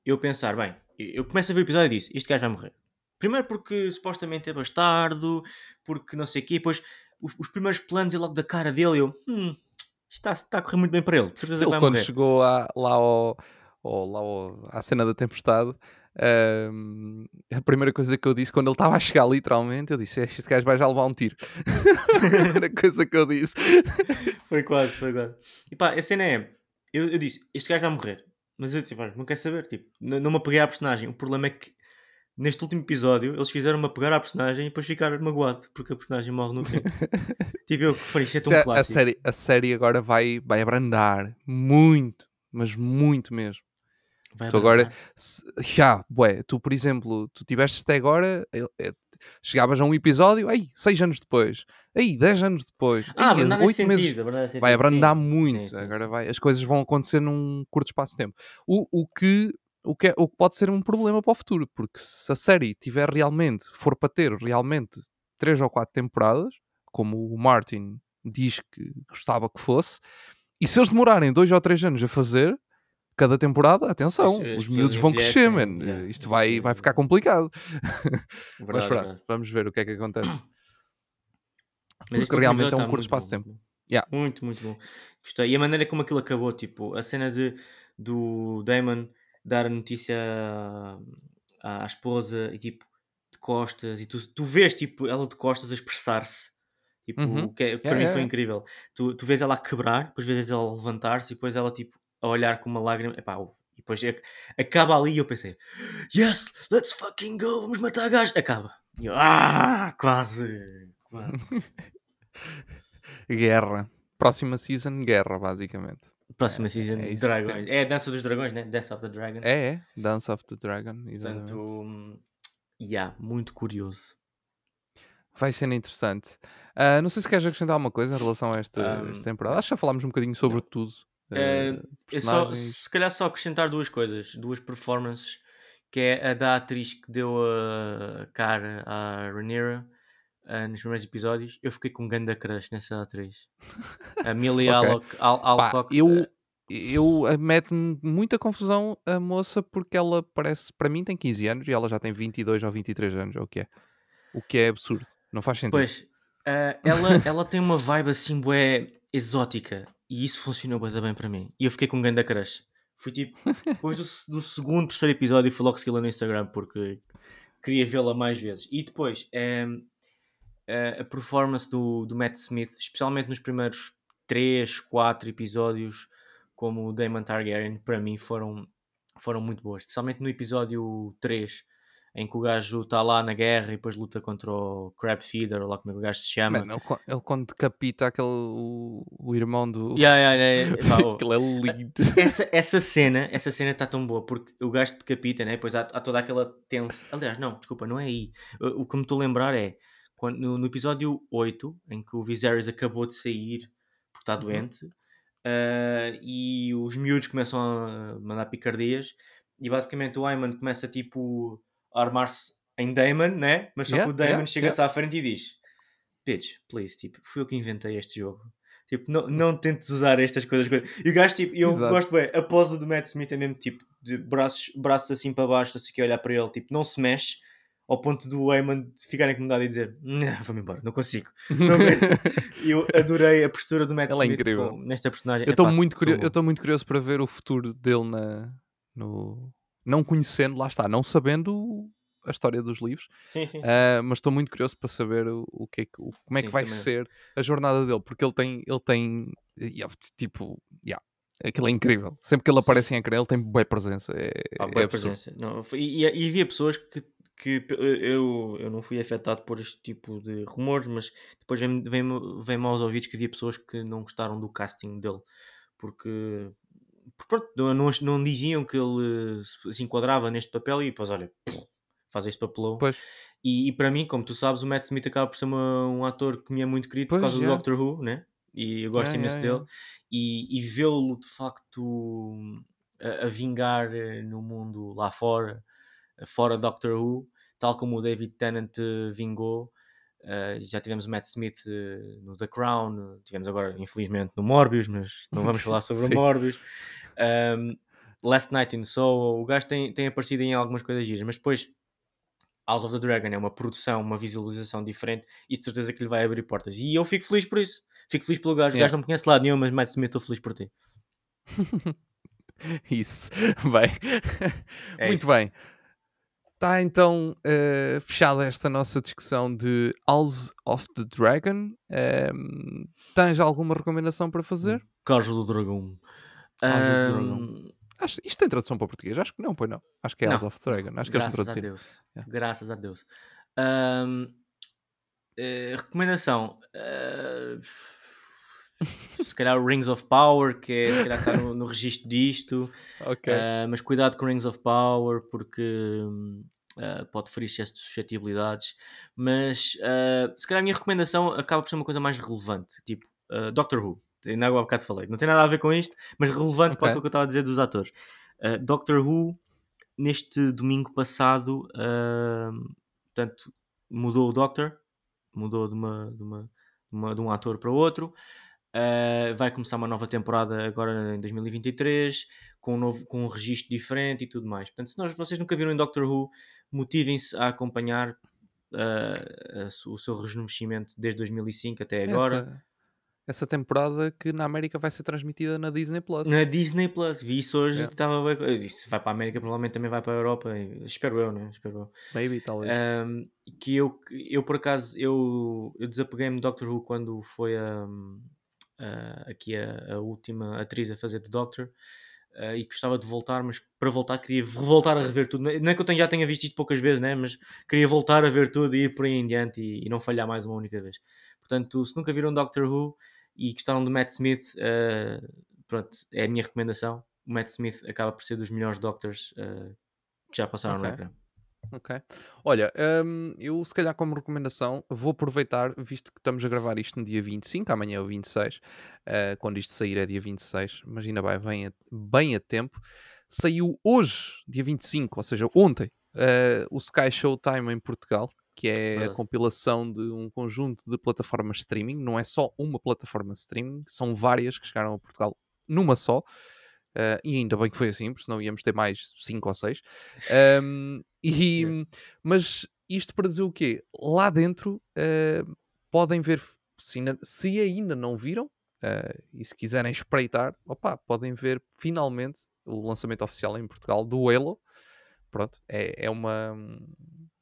eu pensar, bem, eu começo a ver o episódio e disse: Este gajo vai morrer. Primeiro porque supostamente é bastardo, porque não sei o quê, depois os, os primeiros planos e logo da cara dele, eu, hum, está, está a correr muito bem para ele, de certeza que Ele vai quando morrer. chegou à- lá, ao, ao- lá ao- à cena da tempestade, ahm, a primeira coisa que eu disse quando ele estava a chegar literalmente, eu disse: Este gajo vai já levar um tiro. a primeira coisa que eu disse. Foi quase, foi quase. E pá, a cena é, eu, eu disse: Este gajo vai morrer, mas eu tipo, não quero saber, tipo, n- não me apeguei à personagem. O problema é que neste último episódio eles fizeram-me apegar à personagem e depois ficar magoado porque a personagem morre no fim. tipo, eu que falei, isso é tão Se a- a, clássico. série, a série agora vai, vai abrandar muito, mas muito mesmo. Vai Tu agora- abrandar. Já, bué, tu por exemplo, tu tiveste até agora, eh, chegavas a um episódio, aí, seis anos depois, aí, dez anos depois, Ah, ei, oito meses, sentido, nesse vai abrandar sim. muito. Sim, sim, agora vai, as coisas vão acontecer num curto espaço de tempo. O, o, que, o, que é- o que pode ser um problema para o futuro, porque se a série tiver realmente, for para ter realmente três ou quatro temporadas, como o Martin diz que gostava que fosse, e se eles demorarem dois ou três anos a fazer cada temporada, atenção, As- os miúdos vão crescer, envelhecem, man. yeah, Isto vai, é vai ficar complicado. Mas Verdade, pronto, verdade. vamos ver o que é que acontece. Mas Porque realmente é um tá curto espaço de tempo. Yeah. Muito, muito bom. Gostei. E a maneira como aquilo acabou, tipo, a cena de, do Damon dar a notícia à, à esposa e tipo, de costas, e tu, tu vês tipo, ela de costas a expressar-se. Tipo, Uhum. que é- para mim foi incrível. Tu, tu vês ela a quebrar, depois vês ela a levantar-se e depois ela tipo a olhar com uma lágrima. Epá, e depois ac- acaba ali e eu pensei, yes, let's fucking go, vamos matar a gajo. Acaba. E eu, ah, quase. Quase. Guerra. Próxima season, guerra, basicamente. Próxima É, season, é Dragões. É a Dança dos Dragões, né? Dance of the Dragon. É, é. Dance of the Dragon, exatamente. Portanto, hum, yeah, muito curioso. Vai ser interessante. Ah, não sei se queres acrescentar alguma coisa em relação a esta, Um, esta temporada. Acho que já falámos um bocadinho sobre não. tudo. Ah, É só, personagens. se calhar só acrescentar duas coisas, duas performances que é a da atriz que deu a cara à Rhaenyra uh, nos primeiros episódios. Eu fiquei com um grande crush nessa atriz. A Millie Ok. Alcock. Eu, uh, eu mete-me muita confusão a moça porque ela parece, para mim tem 15 anos e ela já tem 22 ou 23 anos, ou o que é. O que é absurdo. Não faz sentido. Pois, uh, ela, ela tem uma vibe assim, bué, exótica. E isso funcionou bem para mim. E eu fiquei com um grande crush. Fui tipo, depois do, do segundo, terceiro episódio, fui logo segui-la no Instagram porque queria vê-la mais vezes. E depois, eh, a performance do, do Matt Smith, especialmente nos primeiros 3, 4 episódios, como o Damon Targaryen, para mim foram, foram muito boas. Especialmente no episódio 3, em que o gajo está lá na guerra e depois luta contra o Crab Feeder, ou lá como é o gajo se chama. Mano, ele, ele quando decapita aquele, o, o irmão do. Yeah, yeah, yeah. Pá, oh, essa, essa cena essa cena está tão boa porque o gajo decapita, né? Depois há, há toda aquela tensão. Aliás, não, desculpa, não é aí. O, o que me estou a lembrar é quando, no, no episódio 8, em que o Viserys acabou de sair porque está Uhum. doente, ah, e os miúdos começam a mandar picardias, e basicamente o Aemon começa tipo a armar-se em Daemon, né? Mas só Yeah, que o Daemon yeah, chega-se à frente e diz: Bitch, please, tipo, fui eu que inventei este jogo. Tipo, não, não tentes usar estas coisas. coisas." E o gajo, tipo, eu Exato. gosto bem, a pose do Matt Smith é mesmo tipo, de braços, braços assim para baixo, assim que olhar para ele, tipo, não se mexe, ao ponto do Eamon ficar incomodado e dizer: "Não, Vou-me embora, não consigo. Não aguento." E eu adorei a postura do Matt Ele é Smith incrível. com- nesta personagem. Eu estou muito, tão curio- bom. eu muito curioso para ver o futuro dele na, no. Não conhecendo, lá está, não sabendo a história dos livros, Sim, sim. ah, mas estou muito curioso para saber o, o que é que, o- como é que Sim, vai também. ser a jornada dele, porque ele tem, ele tem, yeah, tipo, yeah, aquilo é incrível. Sempre que ele aparece em ecrã, ele tem boa presença. É, é boa absurdo. presença. Não, e, e havia pessoas que, que eu, eu não fui afetado por este tipo de rumores, mas depois vem-me vem vem aos ouvidos que havia pessoas que não gostaram do casting dele, porque pronto, não, não, diziam que ele se- enquadrava neste papel e depois olha, faz este papelão. Pois, E, e para mim, como tu sabes, o Matt Smith acaba por ser uma- um ator que me é muito querido por Pois, causa yeah. do Doctor Who, né? E eu gosto Yeah, imenso yeah, dele. E, e vê-lo de facto a, a vingar eh, no mundo lá fora, fora Doctor Who, tal como o David Tennant eh, vingou. Eh, já tivemos o Matt Smith eh, no The Crown, tivemos agora, infelizmente, no Morbius, mas não vamos falar sobre o. Morbius. Um, Last Night in Soho, o gajo tem, tem aparecido em algumas coisas giras, mas depois House of the Dragon é uma produção, uma visualização diferente e de certeza que lhe vai abrir portas. E eu fico feliz por isso. Fico feliz pelo gajo. O Yeah. gajo não me conhece lado nenhum, mas Matt Smith, estou feliz por ti. Isso. Bem, É muito isso. bem. Está então eh, fechada esta nossa discussão de House of the Dragon. Ehm, tens alguma recomendação para fazer? Casa do Dragão. Dragão. Ahm, Acho, isto tem tradução para português? Acho que não, pois não. Acho que é House of the Dragon. Acho que eles graças a traduziram. Deus. Yeah. Graças a Deus. Recomendação. eh, se calhar o Rings of Power, que é se calhar está no, no registro disto. Ok. Uh, mas cuidado com Rings of Power porque uh, pode ferir excesso de suscetibilidades. Mas uh, se calhar a minha recomendação acaba por ser uma coisa mais relevante, tipo Doctor Who. Ainda há bocado falei, não tem nada a ver com isto, mas relevante para Ok. aquilo que eu estava a dizer dos atores. Doctor Who, neste domingo passado, portanto, mudou o Doctor, mudou de, uma, de, uma, de, uma- de um ator para outro. Uh, vai começar uma nova temporada agora em 2023 com um, novo, com um registro diferente e tudo mais. Portanto, se nós, vocês nunca viram em Doctor Who, motivem-se a acompanhar uh, o seu rejuvenescimento desde 2005 até agora. Essa, essa temporada que na América vai ser transmitida na Disney Plus. Na Disney Plus, vi isso hoje. Eu disse, se vai para a América, provavelmente também vai para a Europa. Espero eu, né? Espero eu. Maybe, talvez. Um, que eu, eu por acaso eu, eu desapeguei-me de Doctor Who quando foi a, a- aqui a, a última atriz a fazer de Doctor uh, e gostava de voltar, mas para voltar queria voltar a rever tudo. Não é que eu tenha- já tenha visto isto poucas vezes, né? mas queria voltar a ver tudo e ir por aí em diante e, e não falhar mais uma única vez. Portanto, se nunca viram Doctor Who e gostaram de Matt Smith, uh, pronto, é a minha recomendação. O Matt Smith acaba por ser dos melhores Doctors uh, que já passaram no Ok. ecrã. Ok. Olha, hum, eu se calhar como recomendação vou aproveitar, visto que estamos a gravar isto no dia 25, amanhã é o 26, eh, quando isto sair é dia 26, imagina bem, bem a, bem a tempo. saiu hoje, dia 25, ou seja, ontem, uh, o Sky Showtime em Portugal, que é Verdade. a compilação de um conjunto de plataformas de streaming. Não é só uma plataforma de streaming, são várias que chegaram a Portugal numa só. Uh, e ainda bem que foi assim, porque senão íamos ter mais 5 ou 6. E, Yeah. Mas isto para dizer o quê? Lá dentro uh, podem ver, se ainda, se ainda não viram, uh, e se quiserem espreitar, opa, podem ver finalmente o lançamento oficial em Portugal do Halo. Pronto, é, é uma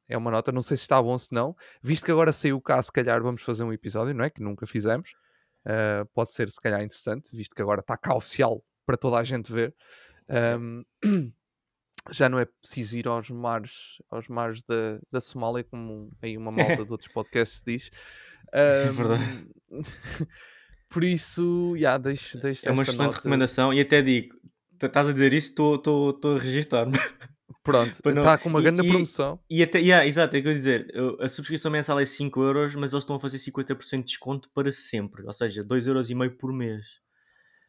é uma nota, não sei se está bom se não, visto que agora saiu cá, se calhar vamos fazer um episódio, não é? Que nunca fizemos. Uh, pode ser se calhar interessante, visto que agora está cá oficial para toda a gente ver. Um, já não é preciso ir aos mares, aos mares da, da Somália, como aí uma malta de outros podcasts diz. É verdade. Um, por isso, já, deixo, deixo É uma excelente nota. recomendação e até digo, estás a dizer isso, estou a registar-me. Pronto, está com uma e- grande e- promoção. E até, yeah, exato, é o que eu ia dizer. A subscrição mensal é 5 euros, mas eles estão a fazer 50% de desconto para sempre. Ou seja, 2,5 euros por mês.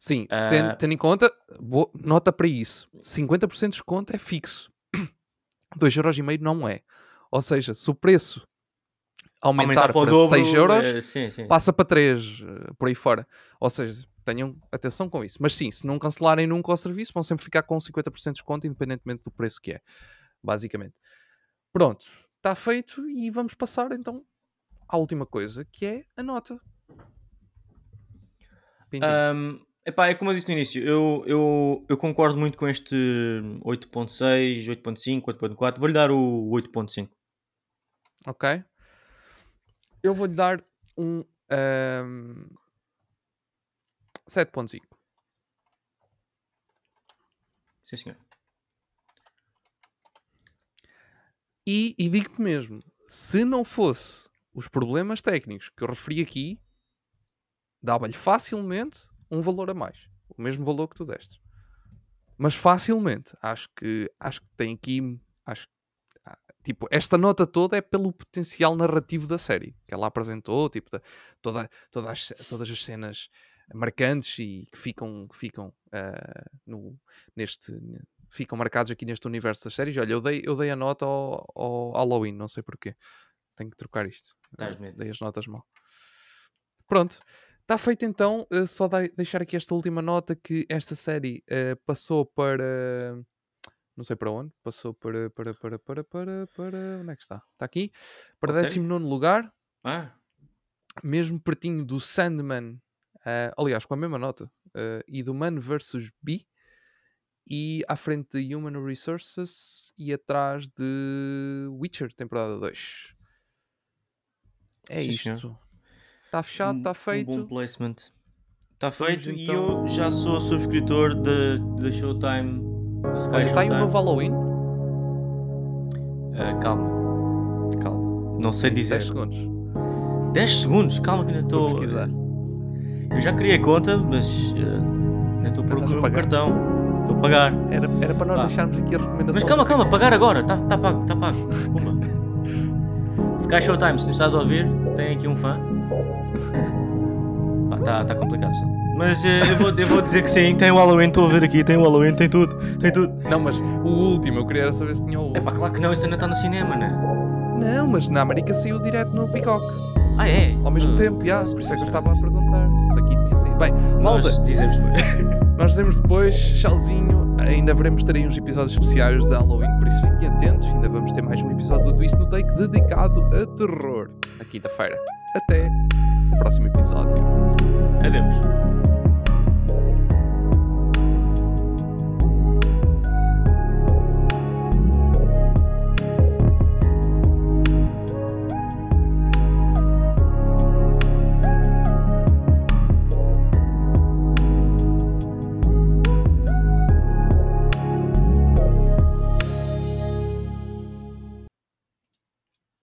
Sim, ten- tendo em conta, boa- nota para isso: 50% de desconto é fixo, 2,5€ não é. Ou seja, se o preço aumentar, Aumentar para o para dobro. 6 euros, é, sim, sim. passa para 3 por aí fora. Ou seja, tenham atenção com isso. Mas sim, se não cancelarem nunca o serviço, vão sempre ficar com 50% de desconto, independentemente do preço que é. Basicamente. Pronto, está feito e vamos passar então à última coisa, que é a nota. Pintinho. Epá, é como eu disse no início, eu, eu, eu concordo muito com este 8.6, 8.5, 8.4. Vou-lhe dar o 8.5. Ok? Eu vou-lhe dar um ahm, 7.5. Sim, senhor. E, e digo-te mesmo, se não fosse os problemas técnicos que eu referi aqui, dava-lhe facilmente um valor a mais. O mesmo valor que tu deste. Mas facilmente. Acho que, acho que tem aqui. Acho, ah, tipo, esta nota toda é pelo potencial narrativo da série. Que ela apresentou, tipo, da- toda, todas, as, todas as cenas marcantes e que ficam, que ficam ah, no, neste ficam marcados aqui neste universo das séries. Olha, eu dei, eu dei a nota ao, ao Halloween, não sei porquê. Tenho que trocar isto. Dei as notas mal. Pronto. Está feito então. eh, só deixar aqui esta última nota que esta série eh, passou para. Não sei para onde. Passou para. Para. Para. Para. Para. para onde é que está? Está aqui. Para Qual série? 19 lugar. Ah, Mesmo pertinho do Sandman. eh, aliás, com a mesma nota. e do Man vs. Bee e à frente de Human Resources e atrás de Witcher, temporada 2. É Sim, senhor. Está fechado, um- está Um feito. bom placement. Está Vamos feito então- e eu já sou subscritor da Showtime. Do Sky Olha, está aí Showtime. o novo Halloween. Ah, calma. Calma. Não sei 10 dizer. segundos. 10 segundos? Calma que ainda estou. pesquisar. Eu já criei conta, mas ah, ainda estou por a o cartão. Estou a pagar. Era, era para nós Ah. deixarmos aqui a recomendação. Mas calma, calma, pagar agora. Está tá pago, está pago. Pumba. Sky Showtime, se nos estás a ouvir, tem aqui um fã. Está tá complicado, sim. Mas eh, eu, vou, eu vou dizer que sim, tem o Halloween, estou a ver aqui, tem o Halloween, tem tudo, tem tudo. Não, mas o último, eu queria era saber se tinha o. É pá, claro que não, isso ainda está no cinema, né? Não, mas na América saiu direto no Peacock. Ah, é? Ao mesmo Ah, tempo, já. Por isso é que eu estava a perguntar se aqui tinha saído. Bem, malta, Nós dizemos depois. Nós dizemos depois, tchauzinho. Ainda veremos ter aí uns episódios especiais de Halloween, por isso fiquem atentos. Ainda vamos ter mais um episódio do Twist no Take dedicado a terror, quinta-feira. Até o próximo episódio. Adeus.